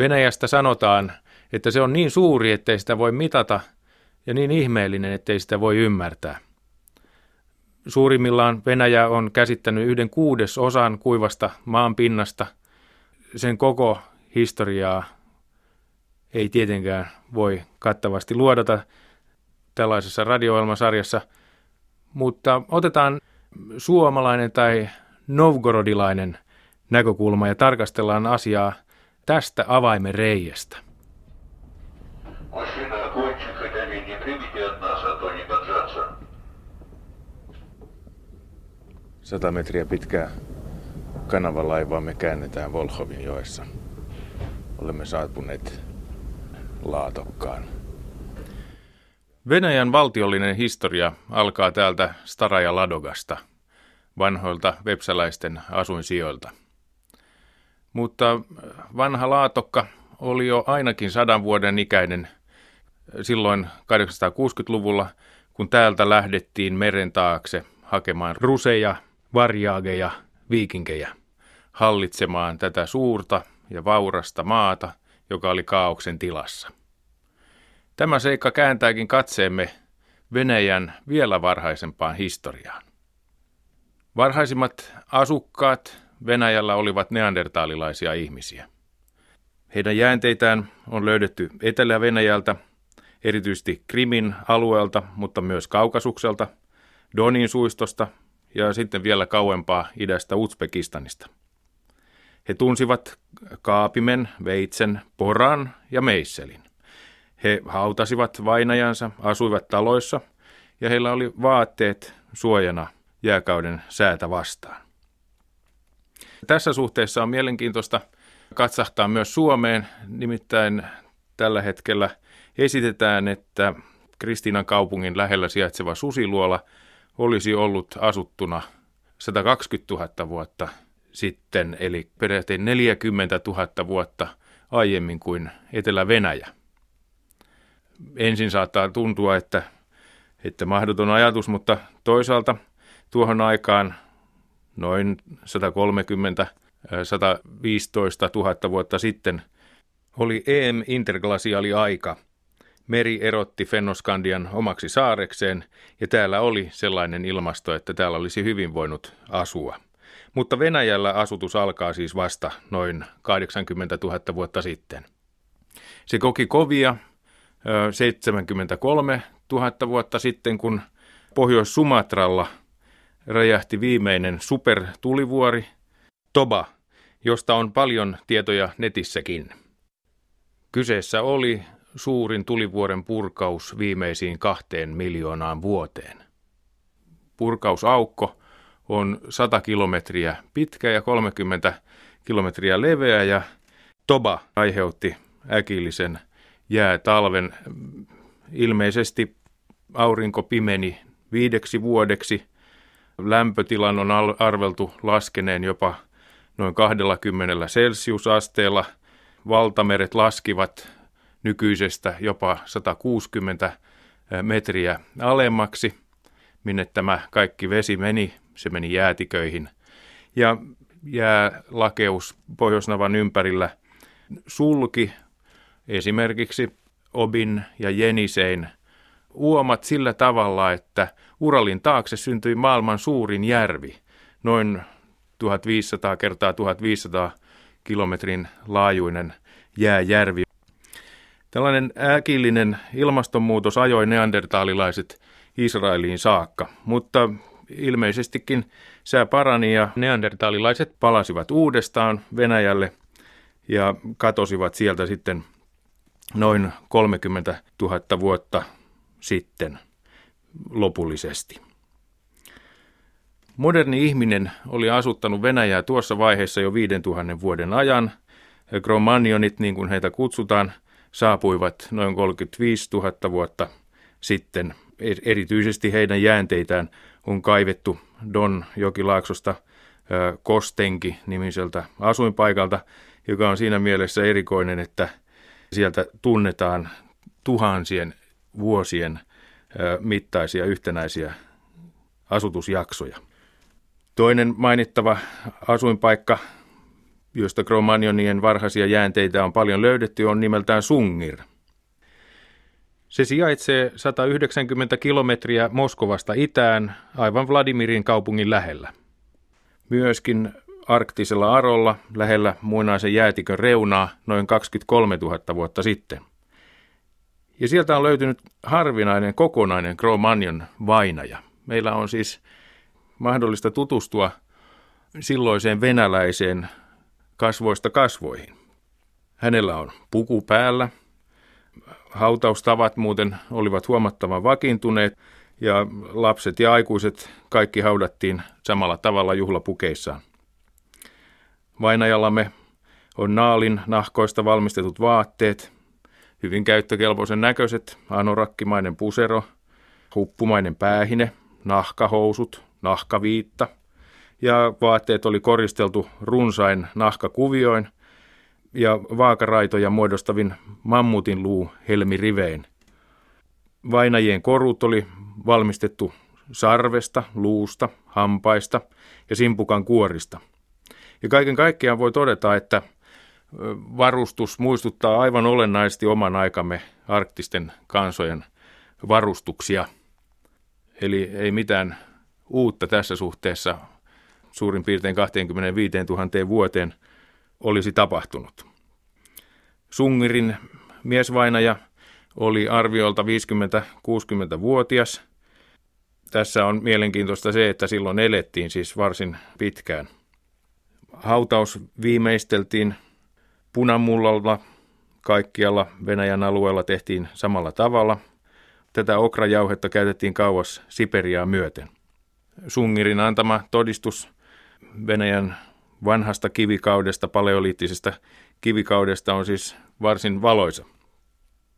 Venäjästä sanotaan, että se on niin suuri, ettei sitä voi mitata, ja niin ihmeellinen, ettei sitä voi ymmärtää. Suurimmillaan Venäjä on käsittänyt yhden kuudes osan kuivasta maan pinnasta. Sen koko historiaa ei tietenkään voi kattavasti luodata tällaisessa radio sarjassa, mutta otetaan suomalainen tai novgorodilainen näkökulma ja tarkastellaan asiaa tästä avaimen reiästä. Sata metriä pitkää kanavalaivaa me käännetään Volhovin joessa. Olemme saapuneet Laatokkaan. Venäjän valtiollinen historia alkaa täältä Staraja Ladogasta, vanhoilta vepsäläisten asuinsijoilta. Mutta vanha Laatokka oli jo ainakin sadan vuoden ikäinen silloin 860-luvulla, kun täältä lähdettiin meren taakse hakemaan ruseja, varjaageja, viikinkejä, hallitsemaan tätä suurta ja vaurasta maata, joka oli kaauksen tilassa. Tämä seikka kääntääkin katseemme Venäjän vielä varhaisempaan historiaan. Varhaisimmat asukkaat Venäjällä olivat neandertaalilaisia ihmisiä. Heidän jäänteitään on löydetty Etelä-Venäjältä, erityisesti Krimin alueelta, mutta myös Kaukasukselta, Donin suistosta ja sitten vielä kauempaa idästä Uzbekistanista. He tunsivat Kaapimen, Veitsen, Poran ja Meisselin. He hautasivat vainajansa, asuivat taloissa ja heillä oli vaatteet suojana jääkauden säätä vastaan. Tässä suhteessa on mielenkiintoista katsahtaa myös Suomeen, nimittäin tällä hetkellä esitetään, että Kristiinan kaupungin lähellä sijaitseva Susiluola olisi ollut asuttuna 120 000 vuotta sitten, eli peräti 40 000 vuotta aiemmin kuin Etelä-Venäjä. Ensin saattaa tuntua, että, että mahdoton ajatus, mutta toisaalta tuohon aikaan noin 130 115 000 vuotta sitten oli EM-interglasiaali aika. Meri erotti Fennoskandian omaksi saarekseen ja täällä oli sellainen ilmasto, että täällä olisi hyvin voinut asua. Mutta Venäjällä asutus alkaa siis vasta noin 80 000 vuotta sitten. Se koki kovia 73 000 vuotta sitten, kun Pohjois-Sumatralla räjähti viimeinen supertulivuori Toba, josta on paljon tietoja netissäkin. Kyseessä oli suurin tulivuoren purkaus viimeisiin kahteen miljoonaan vuoteen. Purkausaukko on 100 kilometriä pitkä ja 30 kilometriä leveä ja Toba aiheutti äkillisen jäätalven. Ilmeisesti aurinko pimeni viideksi vuodeksi. Lämpötilan on arveltu laskeneen jopa noin 20 celsiusasteella. Valtameret laskivat nykyisestä jopa 160 metriä alemmaksi, minne tämä kaikki vesi meni. Se meni jäätiköihin. Ja jäälakeus Pohjoisnavan ympärillä sulki esimerkiksi Obin ja Jenisein uomat sillä tavalla, että Uralin taakse syntyi maailman suurin järvi, noin 1500 kertaa 1500 kilometrin laajuinen jääjärvi. Tällainen äkillinen ilmastonmuutos ajoi neandertaalilaiset Israeliin saakka, mutta ilmeisestikin sää parani ja neandertaalilaiset palasivat uudestaan Venäjälle ja katosivat sieltä sitten noin 30 000 vuotta sitten lopullisesti. Moderni ihminen oli asuttanut Venäjää tuossa vaiheessa jo 5000 vuoden ajan. Cromannionit, niin kuin heitä kutsutaan, saapuivat noin 35 000 vuotta sitten. Erityisesti heidän jäänteitään on kaivettu Don jokilaaksosta Kostenki nimiseltä asuinpaikalta, joka on siinä mielessä erikoinen, että sieltä tunnetaan tuhansien vuosien mittaisia yhtenäisiä asutusjaksoja. Toinen mainittava asuinpaikka josta Cromagnon varhaisia jäänteitä on paljon löydetty, on nimeltään Sungir. Se sijaitsee 190 kilometriä Moskovasta itään, aivan Vladimirin kaupungin lähellä. Myöskin arktisella arolla lähellä muinaisen jäätikön reunaa noin 23 000 vuotta sitten. Ja sieltä on löytynyt harvinainen kokonainen Cro-Magnon vainaja. Meillä on siis mahdollista tutustua silloiseen venäläiseen kasvoista kasvoihin. Hänellä on puku päällä. Hautaustavat muuten olivat huomattavan vakiintuneet ja lapset ja aikuiset kaikki haudattiin samalla tavalla juhlapukeissaan. Vainajallamme on naalin nahkoista valmistetut vaatteet, hyvin käyttökelpoisen näköiset, anorakkimainen pusero, huppumainen päähine, nahkahousut, nahkaviitta ja vaatteet oli koristeltu runsain nahkakuvioin ja vaakaraitoja muodostavin mammutin luu helmirivein. Vainajien korut oli valmistettu sarvesta, luusta, hampaista ja simpukan kuorista. Ja kaiken kaikkiaan voi todeta, että varustus muistuttaa aivan olennaisesti oman aikamme arktisten kansojen varustuksia. Eli ei mitään uutta tässä suhteessa suurin piirtein 25 000 vuoteen olisi tapahtunut. Sungirin miesvainaja oli arviolta 50-60-vuotias. Tässä on mielenkiintoista se, että silloin elettiin siis varsin pitkään. Hautaus viimeisteltiin punamullalla kaikkialla Venäjän alueella tehtiin samalla tavalla. Tätä okrajauhetta käytettiin kauas Siperiaa myöten. Sungirin antama todistus Venäjän vanhasta kivikaudesta, paleoliittisesta kivikaudesta on siis varsin valoisa.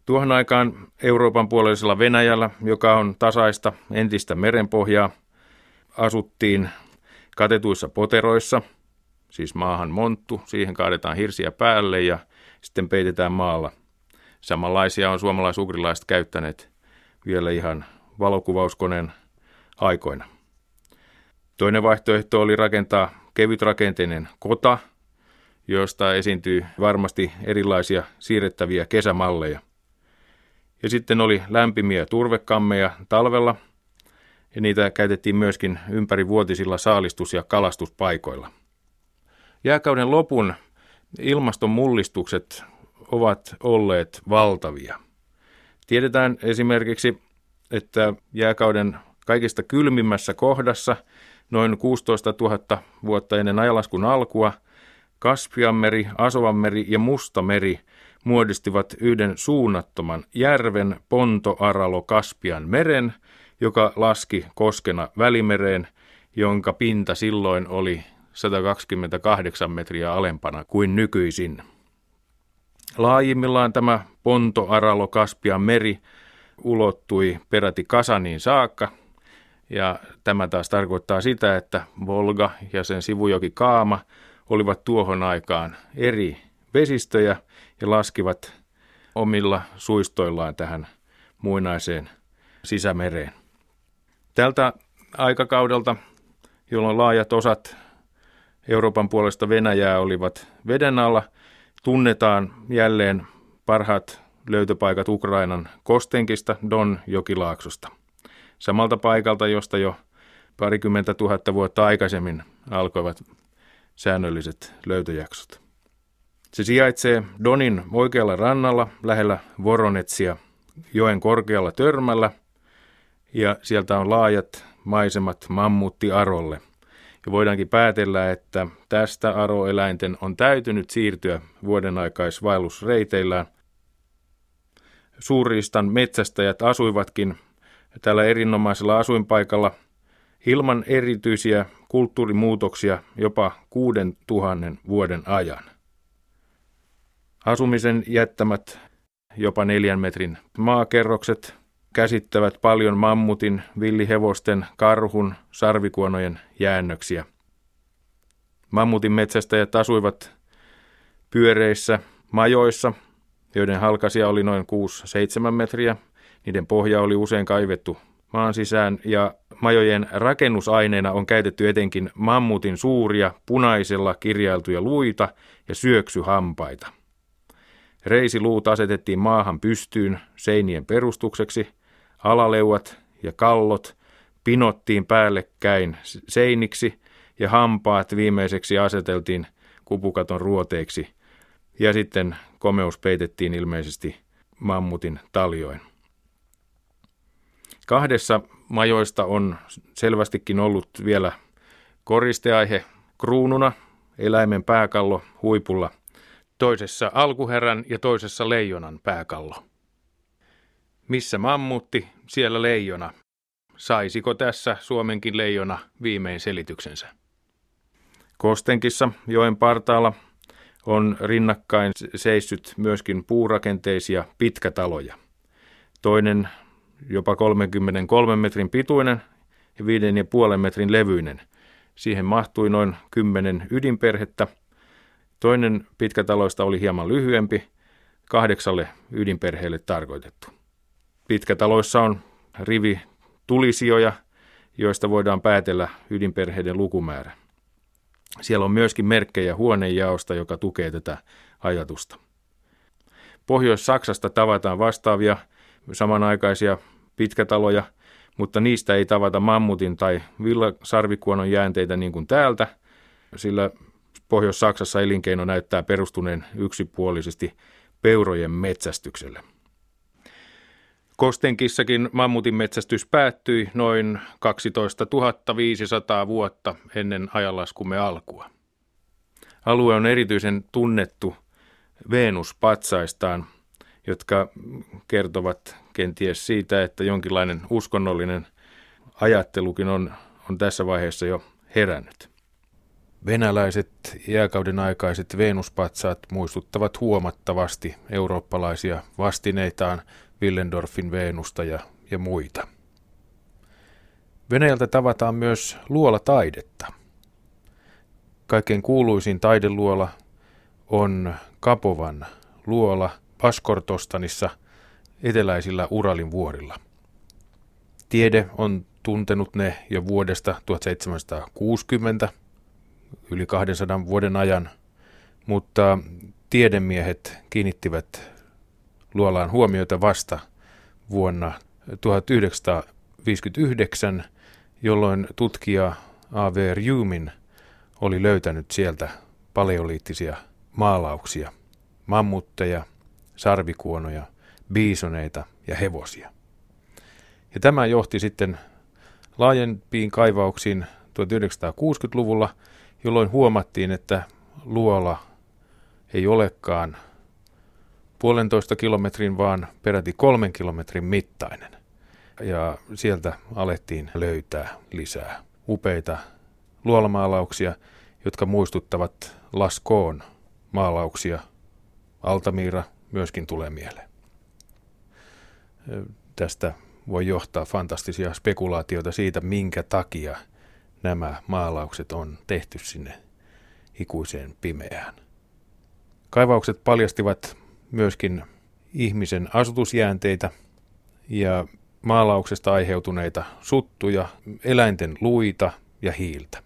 Tuohon aikaan Euroopan puoleisella Venäjällä, joka on tasaista entistä merenpohjaa, asuttiin katetuissa poteroissa, siis maahan monttu, siihen kaadetaan hirsiä päälle ja sitten peitetään maalla. Samanlaisia on suomalaisugrilaiset käyttäneet vielä ihan valokuvauskoneen aikoina. Toinen vaihtoehto oli rakentaa kevytrakenteinen kota, josta esiintyy varmasti erilaisia siirrettäviä kesämalleja. Ja sitten oli lämpimiä turvekammeja talvella, ja niitä käytettiin myöskin ympäri vuotisilla saalistus- ja kalastuspaikoilla. Jääkauden lopun ilmastonmullistukset ovat olleet valtavia. Tiedetään esimerkiksi, että jääkauden kaikista kylmimmässä kohdassa – noin 16 000 vuotta ennen ajalaskun alkua, Kaspianmeri, Asovanmeri ja Mustameri muodostivat yhden suunnattoman järven Ponto-Aralo Kaspian meren, joka laski koskena välimereen, jonka pinta silloin oli 128 metriä alempana kuin nykyisin. Laajimmillaan tämä Ponto-Aralo Kaspian meri ulottui peräti Kasaniin saakka, ja tämä taas tarkoittaa sitä, että Volga ja sen sivujoki Kaama olivat tuohon aikaan eri vesistöjä ja laskivat omilla suistoillaan tähän muinaiseen sisämereen. Tältä aikakaudelta, jolloin laajat osat Euroopan puolesta Venäjää olivat veden alla, tunnetaan jälleen parhaat löytöpaikat Ukrainan Kostenkista Don jokilaaksosta – samalta paikalta, josta jo parikymmentä tuhatta vuotta aikaisemmin alkoivat säännölliset löytöjaksot. Se sijaitsee Donin oikealla rannalla lähellä Voronetsia joen korkealla törmällä ja sieltä on laajat maisemat mammutti Arolle. Ja voidaankin päätellä, että tästä aroeläinten on täytynyt siirtyä vuoden aikaisvaellusreiteillään. Suuristan metsästäjät asuivatkin tällä erinomaisella asuinpaikalla ilman erityisiä kulttuurimuutoksia jopa kuuden tuhannen vuoden ajan. Asumisen jättämät jopa neljän metrin maakerrokset käsittävät paljon mammutin, villihevosten, karhun, sarvikuonojen jäännöksiä. Mammutin metsästäjät asuivat pyöreissä majoissa, joiden halkasia oli noin 6-7 metriä – niiden pohja oli usein kaivettu maan sisään ja majojen rakennusaineena on käytetty etenkin mammutin suuria punaisella kirjailtuja luita ja syöksyhampaita. Reisiluut asetettiin maahan pystyyn seinien perustukseksi, alaleuat ja kallot pinottiin päällekkäin seiniksi ja hampaat viimeiseksi aseteltiin kupukaton ruoteiksi ja sitten komeus peitettiin ilmeisesti mammutin taljoin. Kahdessa majoista on selvästikin ollut vielä koristeaihe kruununa, eläimen pääkallo huipulla, toisessa alkuherän ja toisessa leijonan pääkallo. Missä mammutti, siellä leijona. Saisiko tässä Suomenkin leijona viimein selityksensä? Kostenkissa joen partaalla on rinnakkain seissyt myöskin puurakenteisia pitkätaloja. Toinen jopa 33 metrin pituinen ja 5,5 metrin levyinen. Siihen mahtui noin 10 ydinperhettä. Toinen pitkätaloista oli hieman lyhyempi, kahdeksalle ydinperheelle tarkoitettu. Pitkätaloissa on rivi tulisijoja, joista voidaan päätellä ydinperheiden lukumäärä. Siellä on myöskin merkkejä huonejaosta, joka tukee tätä ajatusta. Pohjois-Saksasta tavataan vastaavia samanaikaisia pitkätaloja, mutta niistä ei tavata mammutin tai villasarvikuonon jäänteitä niin kuin täältä, sillä Pohjois-Saksassa elinkeino näyttää perustuneen yksipuolisesti peurojen metsästykselle. Kostenkissakin mammutin metsästys päättyi noin 12 500 vuotta ennen ajanlaskumme alkua. Alue on erityisen tunnettu Venus-patsaistaan, jotka kertovat kenties siitä, että jonkinlainen uskonnollinen ajattelukin on, on tässä vaiheessa jo herännyt. Venäläiset jääkauden aikaiset Venuspatsaat muistuttavat huomattavasti eurooppalaisia vastineitaan Willendorfin Venusta ja, ja muita. Venäjältä tavataan myös luolataidetta. Kaikkein kuuluisin taideluola on Kapovan luola Paskortostanissa eteläisillä Uralin vuorilla. Tiede on tuntenut ne jo vuodesta 1760, yli 200 vuoden ajan, mutta tiedemiehet kiinnittivät luolaan huomiota vasta vuonna 1959, jolloin tutkija A.V. Rjumin oli löytänyt sieltä paleoliittisia maalauksia, mammutteja, sarvikuonoja, biisoneita ja hevosia. Ja tämä johti sitten laajempiin kaivauksiin 1960-luvulla, jolloin huomattiin, että luola ei olekaan puolentoista kilometrin, vaan peräti kolmen kilometrin mittainen. Ja sieltä alettiin löytää lisää upeita luolamaalauksia, jotka muistuttavat Laskoon maalauksia. Altamira myöskin tulee mieleen. Tästä voi johtaa fantastisia spekulaatioita siitä, minkä takia nämä maalaukset on tehty sinne ikuiseen pimeään. Kaivaukset paljastivat myöskin ihmisen asutusjäänteitä ja maalauksesta aiheutuneita suttuja, eläinten luita ja hiiltä.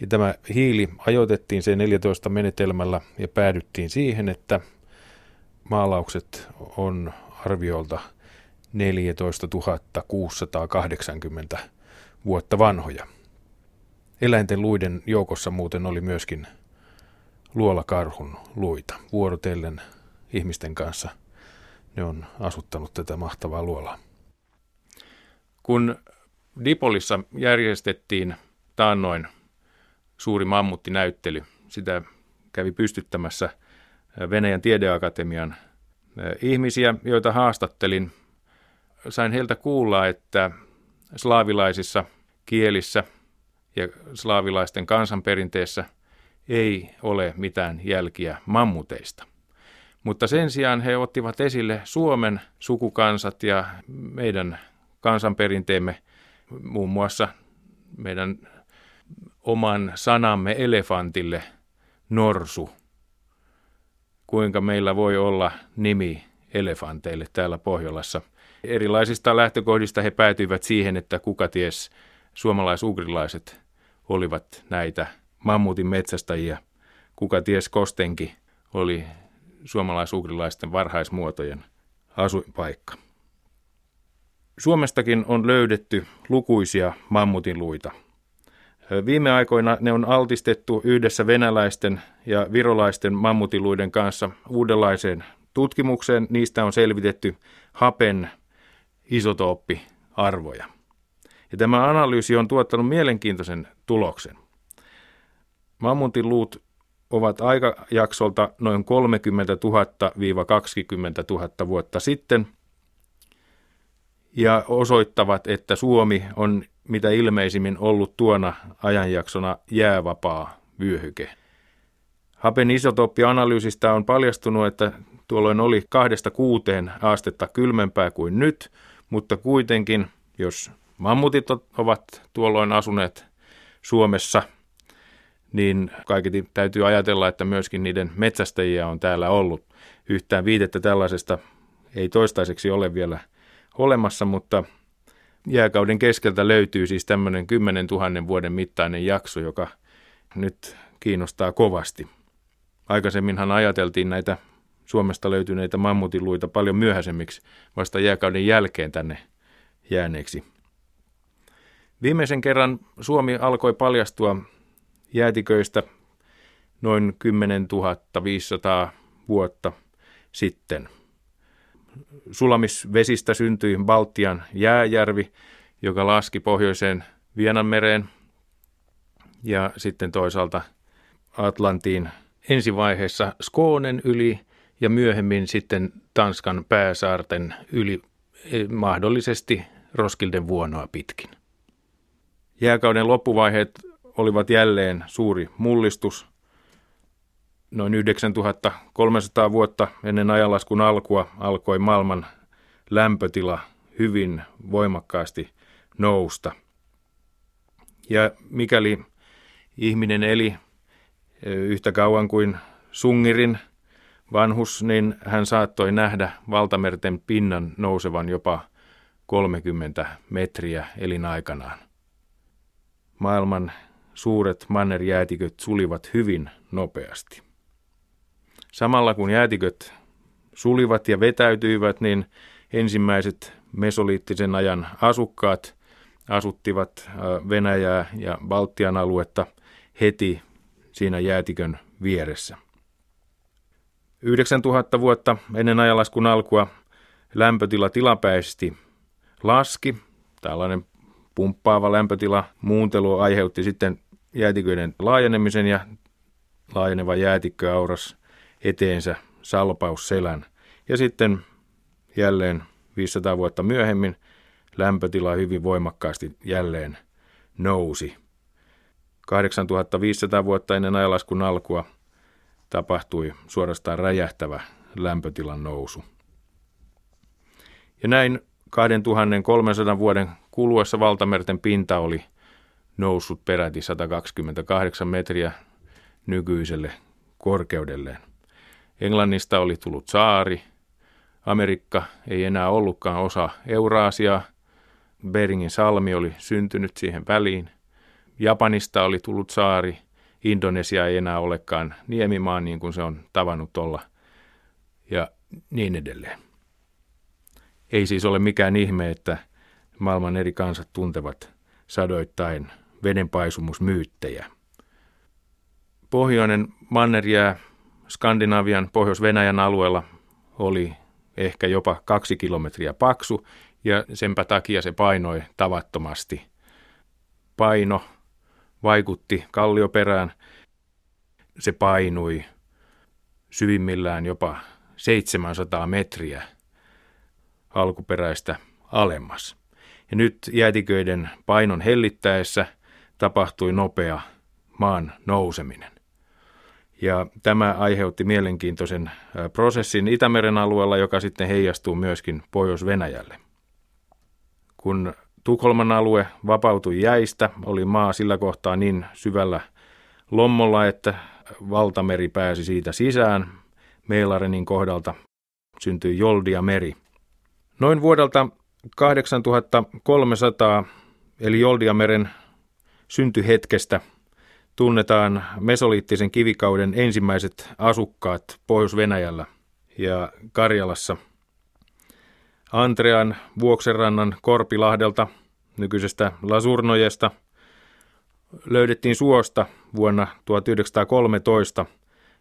Ja tämä hiili ajoitettiin se 14 menetelmällä ja päädyttiin siihen, että maalaukset on arviolta 14 680 vuotta vanhoja. Eläinten luiden joukossa muuten oli myöskin luolakarhun luita. Vuorotellen ihmisten kanssa ne on asuttanut tätä mahtavaa luolaa. Kun Dipolissa järjestettiin taannoin suuri mammuttinäyttely, sitä kävi pystyttämässä Venäjän tiedeakatemian ihmisiä, joita haastattelin. Sain heiltä kuulla, että slaavilaisissa kielissä ja slaavilaisten kansanperinteessä – ei ole mitään jälkiä mammuteista. Mutta sen sijaan he ottivat esille Suomen sukukansat ja meidän kansanperinteemme, muun muassa meidän oman sanamme elefantille, norsu. Kuinka meillä voi olla nimi elefanteille täällä Pohjolassa. Erilaisista lähtökohdista he päätyivät siihen, että kuka ties suomalaisugrilaiset olivat näitä mammutin metsästäjiä. Kuka ties Kostenki oli suomalaisugrilaisten varhaismuotojen asuinpaikka. Suomestakin on löydetty lukuisia mammutin luita. Viime aikoina ne on altistettu yhdessä venäläisten ja virolaisten mammutiluiden kanssa uudenlaiseen tutkimukseen. Niistä on selvitetty hapen isotooppiarvoja. Ja tämä analyysi on tuottanut mielenkiintoisen tuloksen. Mammutin luut ovat aikajaksolta noin 30 000-20 000 vuotta sitten ja osoittavat, että Suomi on mitä ilmeisimmin ollut tuona ajanjaksona jäävapaa vyöhyke. Hapen isotooppianalyysistä on paljastunut, että tuolloin oli kahdesta kuuteen astetta kylmempää kuin nyt, mutta kuitenkin, jos mammutit ovat tuolloin asuneet Suomessa, niin kaiketi täytyy ajatella, että myöskin niiden metsästäjiä on täällä ollut. Yhtään viitettä tällaisesta ei toistaiseksi ole vielä olemassa, mutta jääkauden keskeltä löytyy siis tämmöinen 10 000 vuoden mittainen jakso, joka nyt kiinnostaa kovasti. Aikaisemminhan ajateltiin näitä Suomesta löytyneitä mammutiluita paljon myöhäisemmiksi vasta jääkauden jälkeen tänne jääneeksi. Viimeisen kerran Suomi alkoi paljastua jäätiköistä noin 10 500 vuotta sitten – sulamisvesistä syntyi Baltian jääjärvi, joka laski pohjoiseen Vienanmereen ja sitten toisaalta Atlantiin ensivaiheessa Skoonen yli ja myöhemmin sitten Tanskan pääsaarten yli e, mahdollisesti Roskilden vuonoa pitkin. Jääkauden loppuvaiheet olivat jälleen suuri mullistus noin 9300 vuotta ennen ajanlaskun alkua alkoi maailman lämpötila hyvin voimakkaasti nousta. Ja mikäli ihminen eli yhtä kauan kuin Sungirin vanhus, niin hän saattoi nähdä valtamerten pinnan nousevan jopa 30 metriä elinaikanaan. Maailman suuret mannerjäätiköt sulivat hyvin nopeasti. Samalla kun jäätiköt sulivat ja vetäytyivät, niin ensimmäiset mesoliittisen ajan asukkaat asuttivat Venäjää ja Baltian aluetta heti siinä jäätikön vieressä. 9000 vuotta ennen ajanlaskun alkua lämpötila tilapäisesti laski. Tällainen pumppaava lämpötila muuntelu aiheutti sitten jäätiköiden laajenemisen ja laajeneva jäätikkö auras eteensä salpausselän. Ja sitten jälleen 500 vuotta myöhemmin lämpötila hyvin voimakkaasti jälleen nousi. 8500 vuotta ennen ajalaskun alkua tapahtui suorastaan räjähtävä lämpötilan nousu. Ja näin 2300 vuoden kuluessa valtamerten pinta oli noussut peräti 128 metriä nykyiselle korkeudelleen. Englannista oli tullut saari. Amerikka ei enää ollutkaan osa Euraasiaa. Beringin salmi oli syntynyt siihen väliin. Japanista oli tullut saari. Indonesia ei enää olekaan niemimaa niin kuin se on tavannut olla. Ja niin edelleen. Ei siis ole mikään ihme, että maailman eri kansat tuntevat sadoittain vedenpaisumusmyyttejä. Pohjoinen manner jää Skandinavian Pohjois-Venäjän alueella oli ehkä jopa kaksi kilometriä paksu ja senpä takia se painoi tavattomasti. Paino vaikutti kallioperään. Se painui syvimmillään jopa 700 metriä alkuperäistä alemmas. Ja nyt jäätiköiden painon hellittäessä tapahtui nopea maan nouseminen. Ja tämä aiheutti mielenkiintoisen prosessin Itämeren alueella, joka sitten heijastuu myöskin Pohjois-Venäjälle. Kun Tukholman alue vapautui jäistä, oli maa sillä kohtaa niin syvällä lommolla, että valtameri pääsi siitä sisään. Meilarenin kohdalta syntyi Joldia meri. Noin vuodelta 8300 eli Joldiameren syntyhetkestä tunnetaan mesoliittisen kivikauden ensimmäiset asukkaat Pohjois-Venäjällä ja Karjalassa. Andrean Vuoksenrannan Korpilahdelta, nykyisestä Lasurnojesta, löydettiin suosta vuonna 1913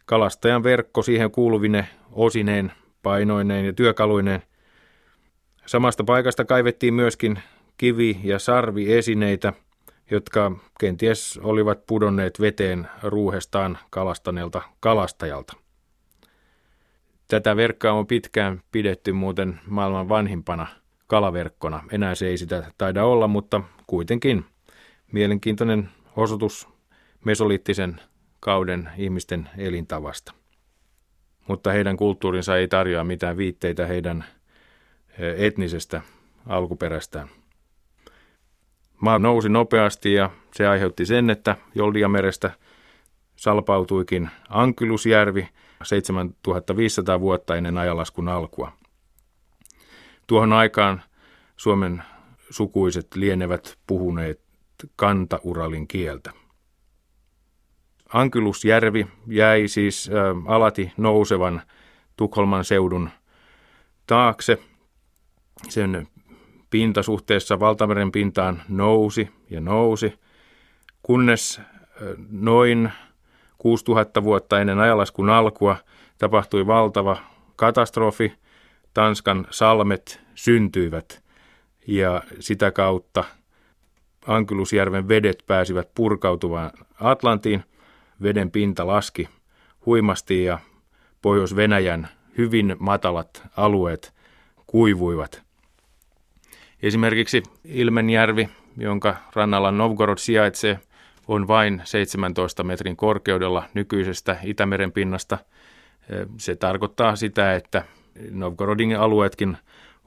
kalastajan verkko siihen kuuluvine osineen, painoineen ja työkaluineen. Samasta paikasta kaivettiin myöskin kivi- ja sarviesineitä, jotka kenties olivat pudonneet veteen ruuhestaan kalastaneelta kalastajalta. Tätä verkkoa on pitkään pidetty muuten maailman vanhimpana kalaverkkona. Enää se ei sitä taida olla, mutta kuitenkin mielenkiintoinen osoitus mesoliittisen kauden ihmisten elintavasta. Mutta heidän kulttuurinsa ei tarjoa mitään viitteitä heidän etnisestä alkuperästään. Maa nousi nopeasti ja se aiheutti sen, että Joldiamerestä salpautuikin Ankylusjärvi 7500 vuotta ennen ajalaskun alkua. Tuohon aikaan Suomen sukuiset lienevät puhuneet kantauralin kieltä. Ankylusjärvi jäi siis alati nousevan Tukholman seudun taakse. Sen pinta suhteessa valtameren pintaan nousi ja nousi, kunnes noin 6000 vuotta ennen ajalaskun alkua tapahtui valtava katastrofi. Tanskan salmet syntyivät ja sitä kautta Ankylusjärven vedet pääsivät purkautuvaan Atlantiin. Veden pinta laski huimasti ja Pohjois-Venäjän hyvin matalat alueet kuivuivat – Esimerkiksi Ilmenjärvi, jonka rannalla Novgorod sijaitsee, on vain 17 metrin korkeudella nykyisestä Itämeren pinnasta. Se tarkoittaa sitä, että Novgorodin alueetkin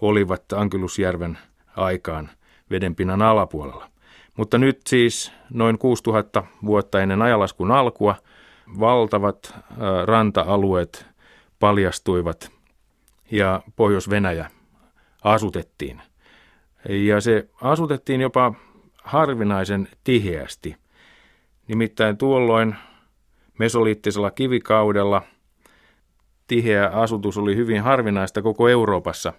olivat Ankylusjärven aikaan vedenpinnan alapuolella. Mutta nyt siis noin 6000 vuotta ennen ajalaskun alkua valtavat ranta-alueet paljastuivat ja Pohjois-Venäjä asutettiin – ja se asutettiin jopa harvinaisen tiheästi. Nimittäin tuolloin mesoliittisella kivikaudella tiheä asutus oli hyvin harvinaista koko Euroopassa.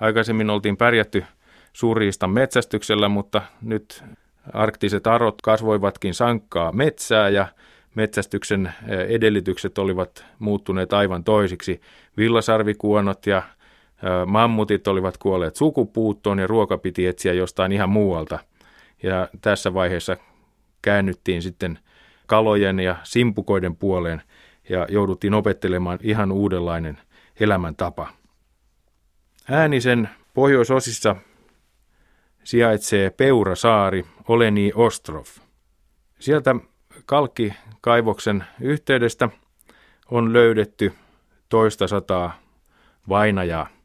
Aikaisemmin oltiin pärjätty suurista metsästyksellä, mutta nyt arktiset arot kasvoivatkin sankkaa metsää ja metsästyksen edellytykset olivat muuttuneet aivan toisiksi. Villasarvikuonot ja Mammutit olivat kuolleet sukupuuttoon ja ruoka piti etsiä jostain ihan muualta. Ja tässä vaiheessa käännyttiin sitten kalojen ja simpukoiden puoleen ja jouduttiin opettelemaan ihan uudenlainen elämäntapa. Äänisen pohjoisosissa sijaitsee Peurasaari, Oleni Ostrov. Sieltä kalkkikaivoksen yhteydestä on löydetty toista sataa vainajaa.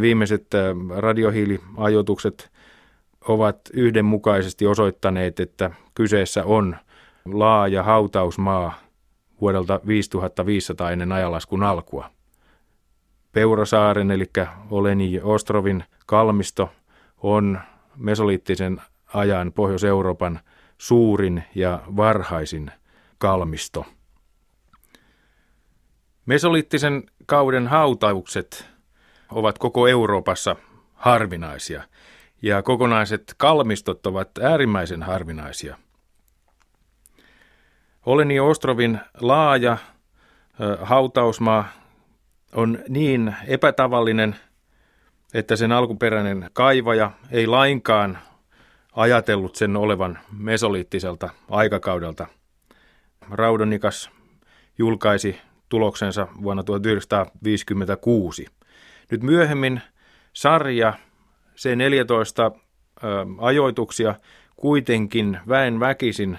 Viimeiset äh, radiohiiliajoitukset ovat yhdenmukaisesti osoittaneet, että kyseessä on laaja hautausmaa vuodelta 5500 ennen ajalaskun alkua. Peurasaaren eli Oleni Ostrovin kalmisto on mesoliittisen ajan Pohjois-Euroopan suurin ja varhaisin kalmisto. Mesoliittisen kauden hautaukset ovat koko Euroopassa harvinaisia ja kokonaiset kalmistot ovat äärimmäisen harvinaisia. Oleni Ostrovin laaja hautausmaa on niin epätavallinen, että sen alkuperäinen kaivaja ei lainkaan ajatellut sen olevan mesoliittiselta aikakaudelta. Raudonikas julkaisi tuloksensa vuonna 1956. Nyt myöhemmin sarja C14 ö, ajoituksia kuitenkin väen väkisin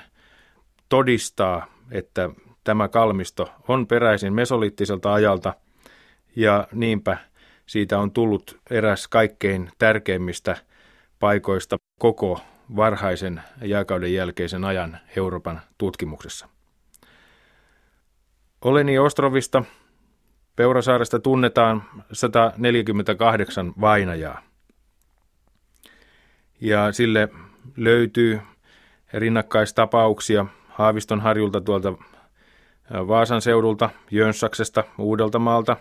todistaa, että tämä kalmisto on peräisin mesoliittiselta ajalta ja niinpä siitä on tullut eräs kaikkein tärkeimmistä paikoista koko varhaisen jääkauden jälkeisen ajan Euroopan tutkimuksessa. Oleni Ostrovista Peurasaaresta tunnetaan 148 vainajaa. Ja sille löytyy rinnakkaistapauksia Haaviston harjulta tuolta Vaasan seudulta, Jönssaksesta, Uudeltamaalta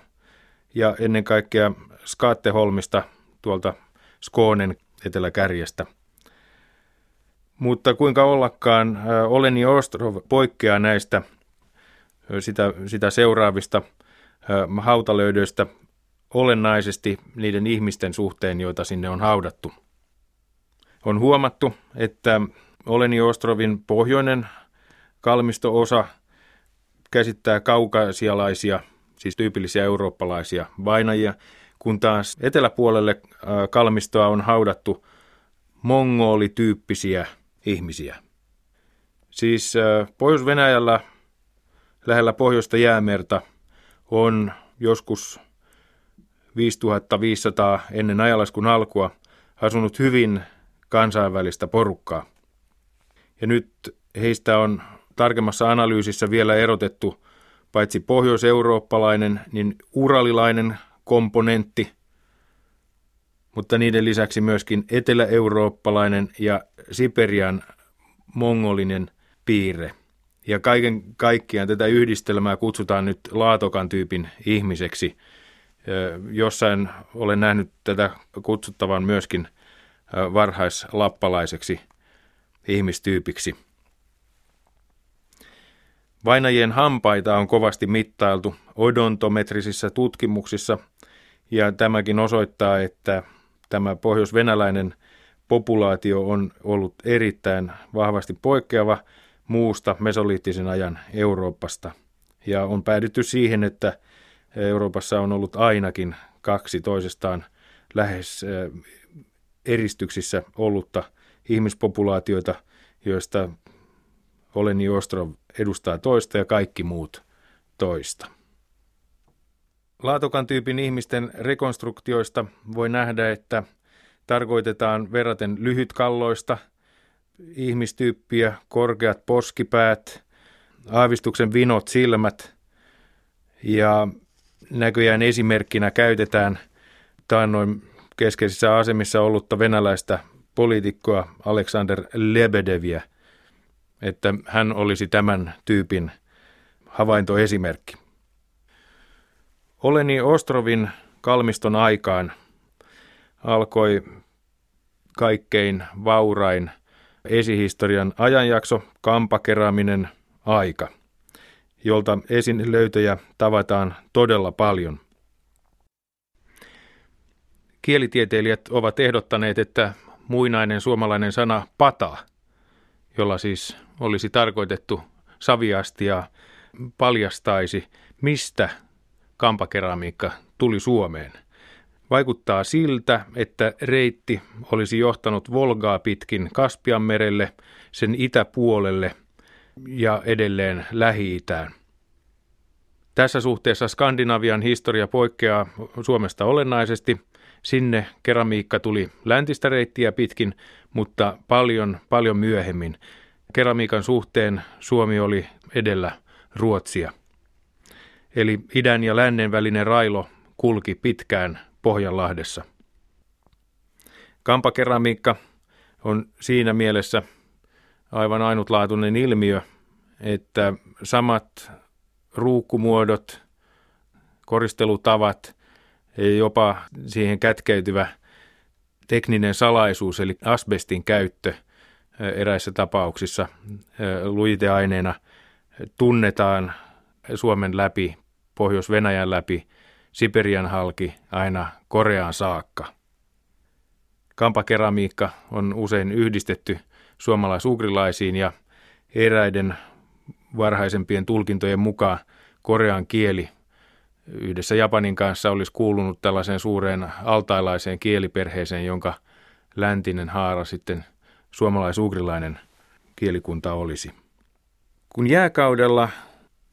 ja ennen kaikkea Skaatteholmista tuolta Skoonen eteläkärjestä. Mutta kuinka ollakaan, Oleni Ostrov poikkeaa näistä sitä, sitä seuraavista hautalöydöistä olennaisesti niiden ihmisten suhteen, joita sinne on haudattu. On huomattu, että Oleni Ostrovin pohjoinen kalmisto-osa käsittää kaukasialaisia, siis tyypillisiä eurooppalaisia vainajia, kun taas eteläpuolelle kalmistoa on haudattu mongolityyppisiä ihmisiä. Siis Pohjois-Venäjällä lähellä pohjoista jäämerta on joskus 5500 ennen ajalaskun alkua asunut hyvin kansainvälistä porukkaa. Ja nyt heistä on tarkemmassa analyysissä vielä erotettu paitsi pohjoiseurooppalainen, niin uralilainen komponentti, mutta niiden lisäksi myöskin etelä-eurooppalainen ja Siperian mongolinen piirre. Ja kaiken kaikkiaan tätä yhdistelmää kutsutaan nyt laatokan tyypin ihmiseksi. Jossain olen nähnyt tätä kutsuttavan myöskin varhaislappalaiseksi ihmistyypiksi. Vainajien hampaita on kovasti mittailtu odontometrisissä tutkimuksissa, ja tämäkin osoittaa, että tämä pohjoisvenäläinen populaatio on ollut erittäin vahvasti poikkeava muusta mesoliittisen ajan Euroopasta. Ja on päädytty siihen, että Euroopassa on ollut ainakin kaksi toisestaan lähes eristyksissä ollutta ihmispopulaatioita, joista Oleni Ostrov edustaa toista ja kaikki muut toista. Laatokan tyypin ihmisten rekonstruktioista voi nähdä, että tarkoitetaan verraten lyhytkalloista ihmistyyppiä, korkeat poskipäät, aavistuksen vinot silmät ja näköjään esimerkkinä käytetään taannoin keskeisissä asemissa ollutta venäläistä poliitikkoa Aleksander Lebedeviä, että hän olisi tämän tyypin havaintoesimerkki. Oleni Ostrovin kalmiston aikaan alkoi kaikkein vaurain esihistorian ajanjakso, kampakeraminen aika, jolta esinlöytöjä tavataan todella paljon. Kielitieteilijät ovat ehdottaneet, että muinainen suomalainen sana pata, jolla siis olisi tarkoitettu saviastia, paljastaisi, mistä kampakeramiikka tuli Suomeen. Vaikuttaa siltä, että reitti olisi johtanut Volgaa pitkin Kaspian merelle, sen itäpuolelle ja edelleen Lähi-Itään. Tässä suhteessa Skandinavian historia poikkeaa Suomesta olennaisesti. Sinne keramiikka tuli läntistä reittiä pitkin, mutta paljon, paljon myöhemmin. Keramiikan suhteen Suomi oli edellä Ruotsia. Eli idän ja lännen välinen railo kulki pitkään Pohjanlahdessa. Kampakeramiikka on siinä mielessä aivan ainutlaatuinen ilmiö, että samat ruukkumuodot, koristelutavat ja jopa siihen kätkeytyvä tekninen salaisuus, eli asbestin käyttö eräissä tapauksissa lujiteaineena tunnetaan Suomen läpi, Pohjois-Venäjän läpi, Siperian halki aina Koreaan saakka. Kampakeramiikka on usein yhdistetty suomalaisugrilaisiin ja eräiden varhaisempien tulkintojen mukaan korean kieli yhdessä Japanin kanssa olisi kuulunut tällaiseen suureen altailaiseen kieliperheeseen, jonka läntinen haara sitten suomalaisugrilainen kielikunta olisi. Kun jääkaudella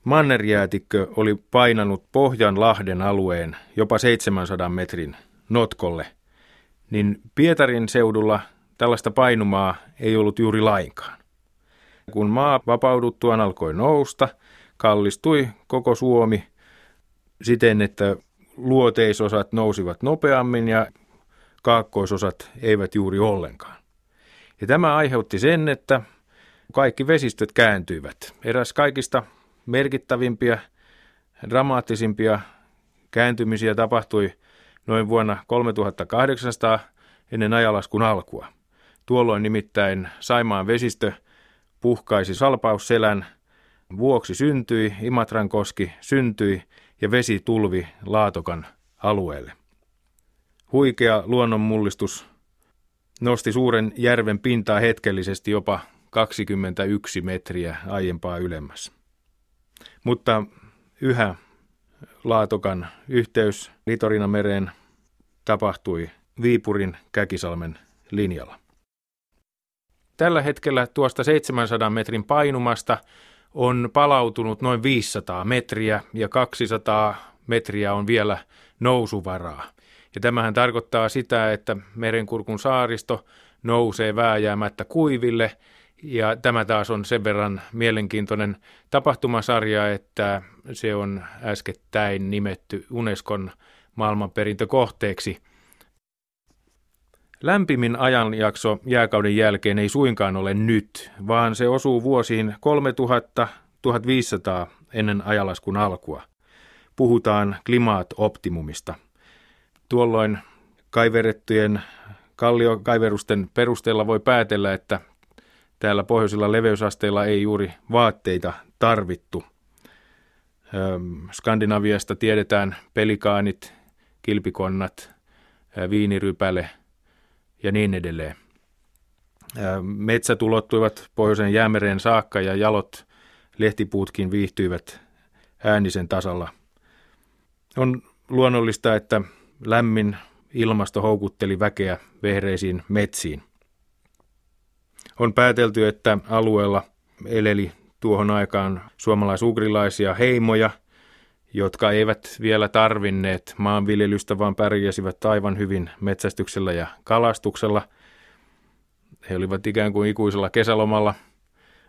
mannerjäätikkö oli painanut Pohjanlahden alueen jopa 700 metrin notkolle, niin Pietarin seudulla tällaista painumaa ei ollut juuri lainkaan. Kun maa vapauduttuaan alkoi nousta, kallistui koko Suomi siten, että luoteisosat nousivat nopeammin ja kaakkoisosat eivät juuri ollenkaan. Ja tämä aiheutti sen, että kaikki vesistöt kääntyivät. Eräs kaikista merkittävimpiä, dramaattisimpia kääntymisiä tapahtui noin vuonna 3800 ennen ajalaskun alkua. Tuolloin nimittäin Saimaan vesistö puhkaisi salpausselän, vuoksi syntyi, Imatran koski syntyi ja vesi tulvi Laatokan alueelle. Huikea luonnonmullistus nosti suuren järven pintaa hetkellisesti jopa 21 metriä aiempaa ylemmäs. Mutta yhä Laatokan yhteys Litorinamereen tapahtui Viipurin Käkisalmen linjalla. Tällä hetkellä tuosta 700 metrin painumasta on palautunut noin 500 metriä ja 200 metriä on vielä nousuvaraa. Ja tämähän tarkoittaa sitä, että merenkurkun saaristo nousee vääjäämättä kuiville ja tämä taas on sen verran mielenkiintoinen tapahtumasarja, että se on äskettäin nimetty Unescon maailmanperintökohteeksi – Lämpimin ajanjakso jääkauden jälkeen ei suinkaan ole nyt, vaan se osuu vuosiin 3000-1500 ennen ajalaskun alkua. Puhutaan klimaat-optimumista. Tuolloin kaiverettujen kalliokaiverusten perusteella voi päätellä, että täällä pohjoisilla leveysasteilla ei juuri vaatteita tarvittu. Skandinaviasta tiedetään pelikaanit, kilpikonnat, viinirypäle – ja niin edelleen. Metsät ulottuivat pohjoisen jäämereen saakka ja jalot lehtipuutkin viihtyivät äänisen tasalla. On luonnollista, että lämmin ilmasto houkutteli väkeä vehreisiin metsiin. On päätelty, että alueella eleli tuohon aikaan suomalaisugrilaisia heimoja, jotka eivät vielä tarvinneet maanviljelystä, vaan pärjäsivät aivan hyvin metsästyksellä ja kalastuksella. He olivat ikään kuin ikuisella kesälomalla.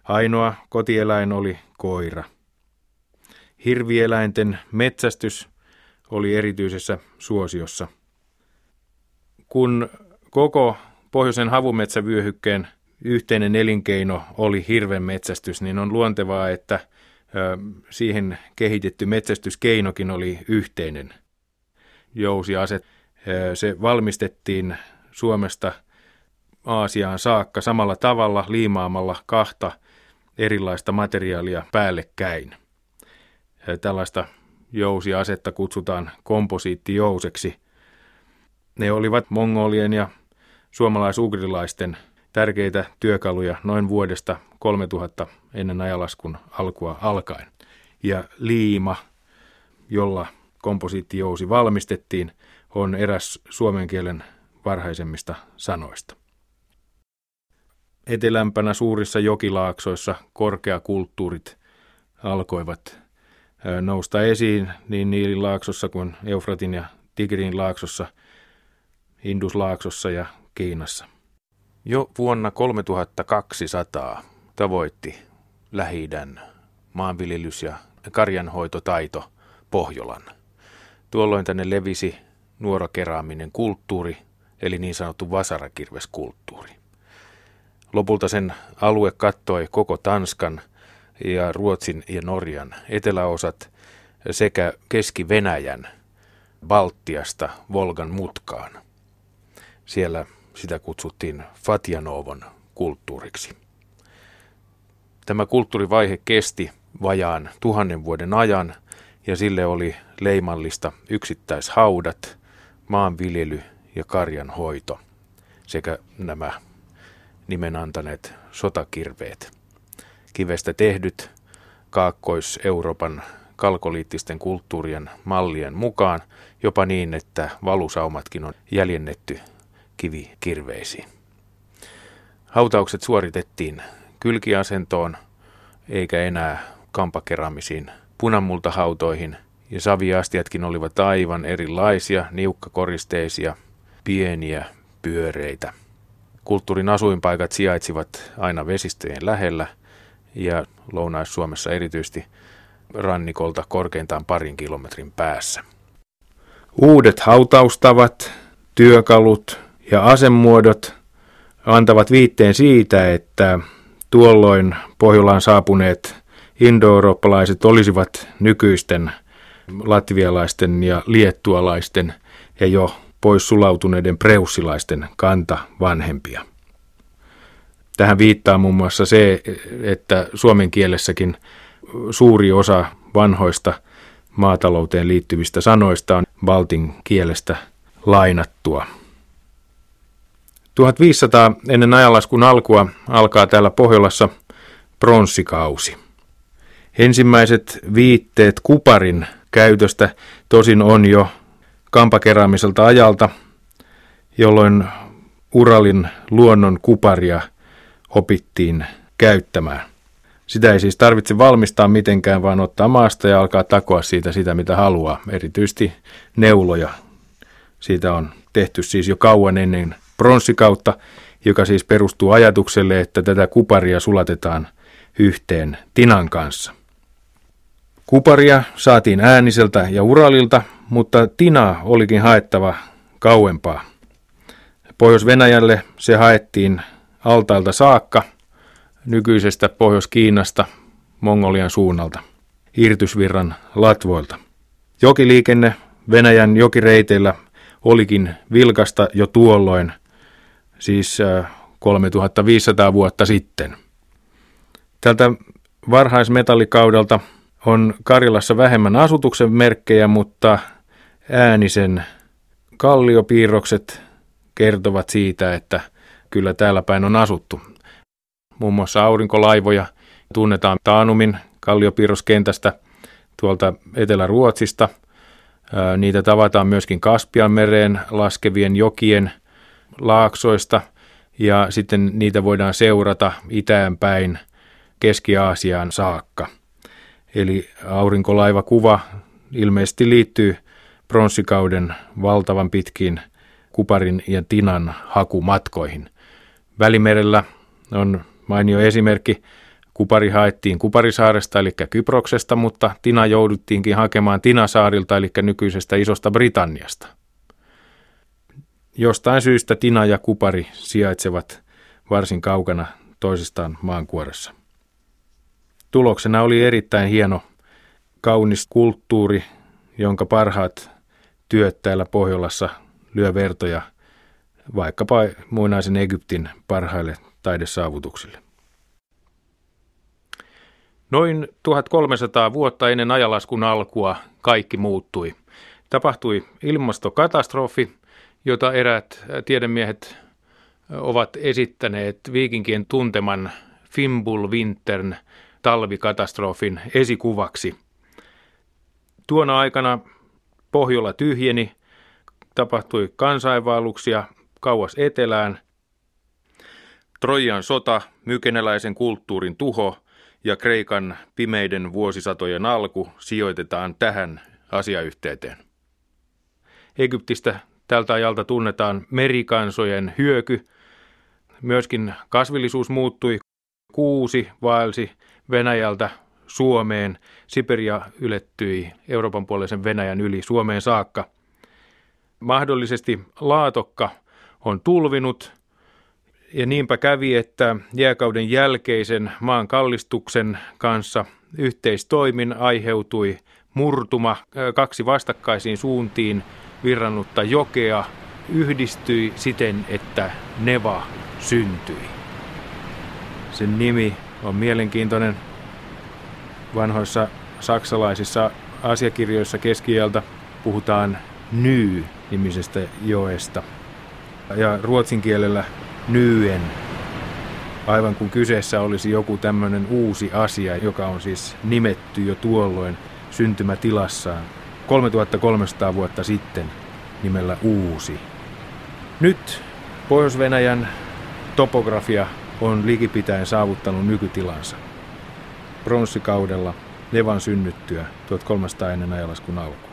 Ainoa kotieläin oli koira. Hirvieläinten metsästys oli erityisessä suosiossa. Kun koko pohjoisen havumetsävyöhykkeen yhteinen elinkeino oli hirvenmetsästys, niin on luontevaa, että – siihen kehitetty metsästyskeinokin oli yhteinen jousiaset. Se valmistettiin Suomesta Aasiaan saakka samalla tavalla liimaamalla kahta erilaista materiaalia päällekkäin. Tällaista jousiasetta kutsutaan komposiittijouseksi. Ne olivat mongolien ja suomalaisugrilaisten tärkeitä työkaluja noin vuodesta 3000 ennen ajalaskun alkua alkaen. Ja liima, jolla komposiittijousi valmistettiin, on eräs suomen kielen varhaisemmista sanoista. Etelämpänä suurissa jokilaaksoissa korkeakulttuurit alkoivat nousta esiin niin Niilin laaksossa kuin Eufratin ja Tigrin laaksossa, Induslaaksossa ja Kiinassa. Jo vuonna 3200 tavoitti lähi maanviljelys- ja karjanhoitotaito Pohjolan. Tuolloin tänne levisi nuorokeraaminen kulttuuri, eli niin sanottu vasarakirveskulttuuri. Lopulta sen alue kattoi koko Tanskan ja Ruotsin ja Norjan eteläosat sekä Keski-Venäjän Baltiasta Volgan mutkaan. Siellä sitä kutsuttiin Fatjanovon kulttuuriksi. Tämä kulttuurivaihe kesti vajaan tuhannen vuoden ajan ja sille oli leimallista yksittäishaudat, maanviljely ja karjan hoito sekä nämä nimen antaneet sotakirveet. Kivestä tehdyt Kaakkois-Euroopan kalkoliittisten kulttuurien mallien mukaan jopa niin, että valusaumatkin on jäljennetty kivikirveisiin. Hautaukset suoritettiin kylkiasentoon eikä enää kampakeramisiin punamultahautoihin ja saviastiatkin olivat aivan erilaisia, niukkakoristeisia, pieniä, pyöreitä. Kulttuurin asuinpaikat sijaitsivat aina vesistöjen lähellä ja Lounais-Suomessa erityisesti rannikolta korkeintaan parin kilometrin päässä. Uudet hautaustavat, työkalut ja asemuodot antavat viitteen siitä, että tuolloin Pohjolaan saapuneet indoeurooppalaiset olisivat nykyisten latvialaisten ja liettualaisten ja jo pois sulautuneiden preussilaisten kanta vanhempia. Tähän viittaa muun muassa se, että suomen kielessäkin suuri osa vanhoista maatalouteen liittyvistä sanoista on baltin kielestä lainattua. 1500 ennen ajanlaskun alkua alkaa täällä Pohjolassa pronssikausi. Ensimmäiset viitteet kuparin käytöstä tosin on jo kampakeraamiselta ajalta, jolloin Uralin luonnon kuparia opittiin käyttämään. Sitä ei siis tarvitse valmistaa mitenkään, vaan ottaa maasta ja alkaa takoa siitä sitä, mitä haluaa. Erityisesti neuloja. Siitä on tehty siis jo kauan ennen pronssikautta, joka siis perustuu ajatukselle, että tätä kuparia sulatetaan yhteen tinan kanssa. Kuparia saatiin ääniseltä ja Uralilta, mutta tina olikin haettava kauempaa. Pohjois-Venäjälle se haettiin altailta saakka nykyisestä Pohjois-Kiinasta Mongolian suunnalta, Irtysvirran latvoilta. Jokiliikenne Venäjän jokireiteillä olikin vilkasta jo tuolloin, siis 3500 äh, vuotta sitten. Tältä varhaismetallikaudelta on Karjalassa vähemmän asutuksen merkkejä, mutta äänisen kalliopiirrokset kertovat siitä, että kyllä täällä päin on asuttu. Muun muassa aurinkolaivoja tunnetaan Taanumin kalliopiirroskentästä tuolta Etelä-Ruotsista. Niitä tavataan myöskin Kaspian mereen laskevien jokien laaksoista ja sitten niitä voidaan seurata itään päin Keski-Aasiaan saakka. Eli aurinkolaivakuva ilmeisesti liittyy pronssikauden valtavan pitkiin kuparin ja tinan hakumatkoihin. Välimerellä on mainio esimerkki. Kupari haettiin Kuparisaaresta eli Kyproksesta, mutta Tina jouduttiinkin hakemaan Tinasaarilta eli nykyisestä Isosta Britanniasta. Jostain syystä Tina ja Kupari sijaitsevat varsin kaukana toisistaan maankuoressa. Tuloksena oli erittäin hieno, kaunis kulttuuri, jonka parhaat työt täällä Pohjolassa lyö vertoja vaikkapa muinaisen Egyptin parhaille taidesaavutuksille. Noin 1300 vuotta ennen ajalaskun alkua kaikki muuttui. Tapahtui ilmastokatastrofi, jota eräät tiedemiehet ovat esittäneet viikinkien tunteman Fimbulvintern talvikatastrofin esikuvaksi. Tuona aikana Pohjola tyhjeni, tapahtui kansainvaelluksia kauas etelään. Trojan sota, mykeneläisen kulttuurin tuho ja Kreikan pimeiden vuosisatojen alku sijoitetaan tähän asiayhteyteen. Egyptistä tältä ajalta tunnetaan merikansojen hyöky. Myöskin kasvillisuus muuttui. Kuusi vaelsi Venäjältä Suomeen. Siberia ylettyi Euroopan puolisen Venäjän yli Suomeen saakka. Mahdollisesti laatokka on tulvinut ja niinpä kävi, että jääkauden jälkeisen maan kallistuksen kanssa yhteistoimin aiheutui murtuma kaksi vastakkaisiin suuntiin virrannutta jokea yhdistyi siten, että Neva syntyi. Sen nimi on mielenkiintoinen. Vanhoissa saksalaisissa asiakirjoissa keskieltä puhutaan Ny-nimisestä joesta. Ja ruotsin kielellä Nyen, aivan kuin kyseessä olisi joku tämmöinen uusi asia, joka on siis nimetty jo tuolloin syntymätilassaan 3300 vuotta sitten nimellä Uusi. Nyt Pohjois-Venäjän topografia on likipitäen saavuttanut nykytilansa. Pronssikaudella Nevan synnyttyä 1300 ennen ajalaskun alkua.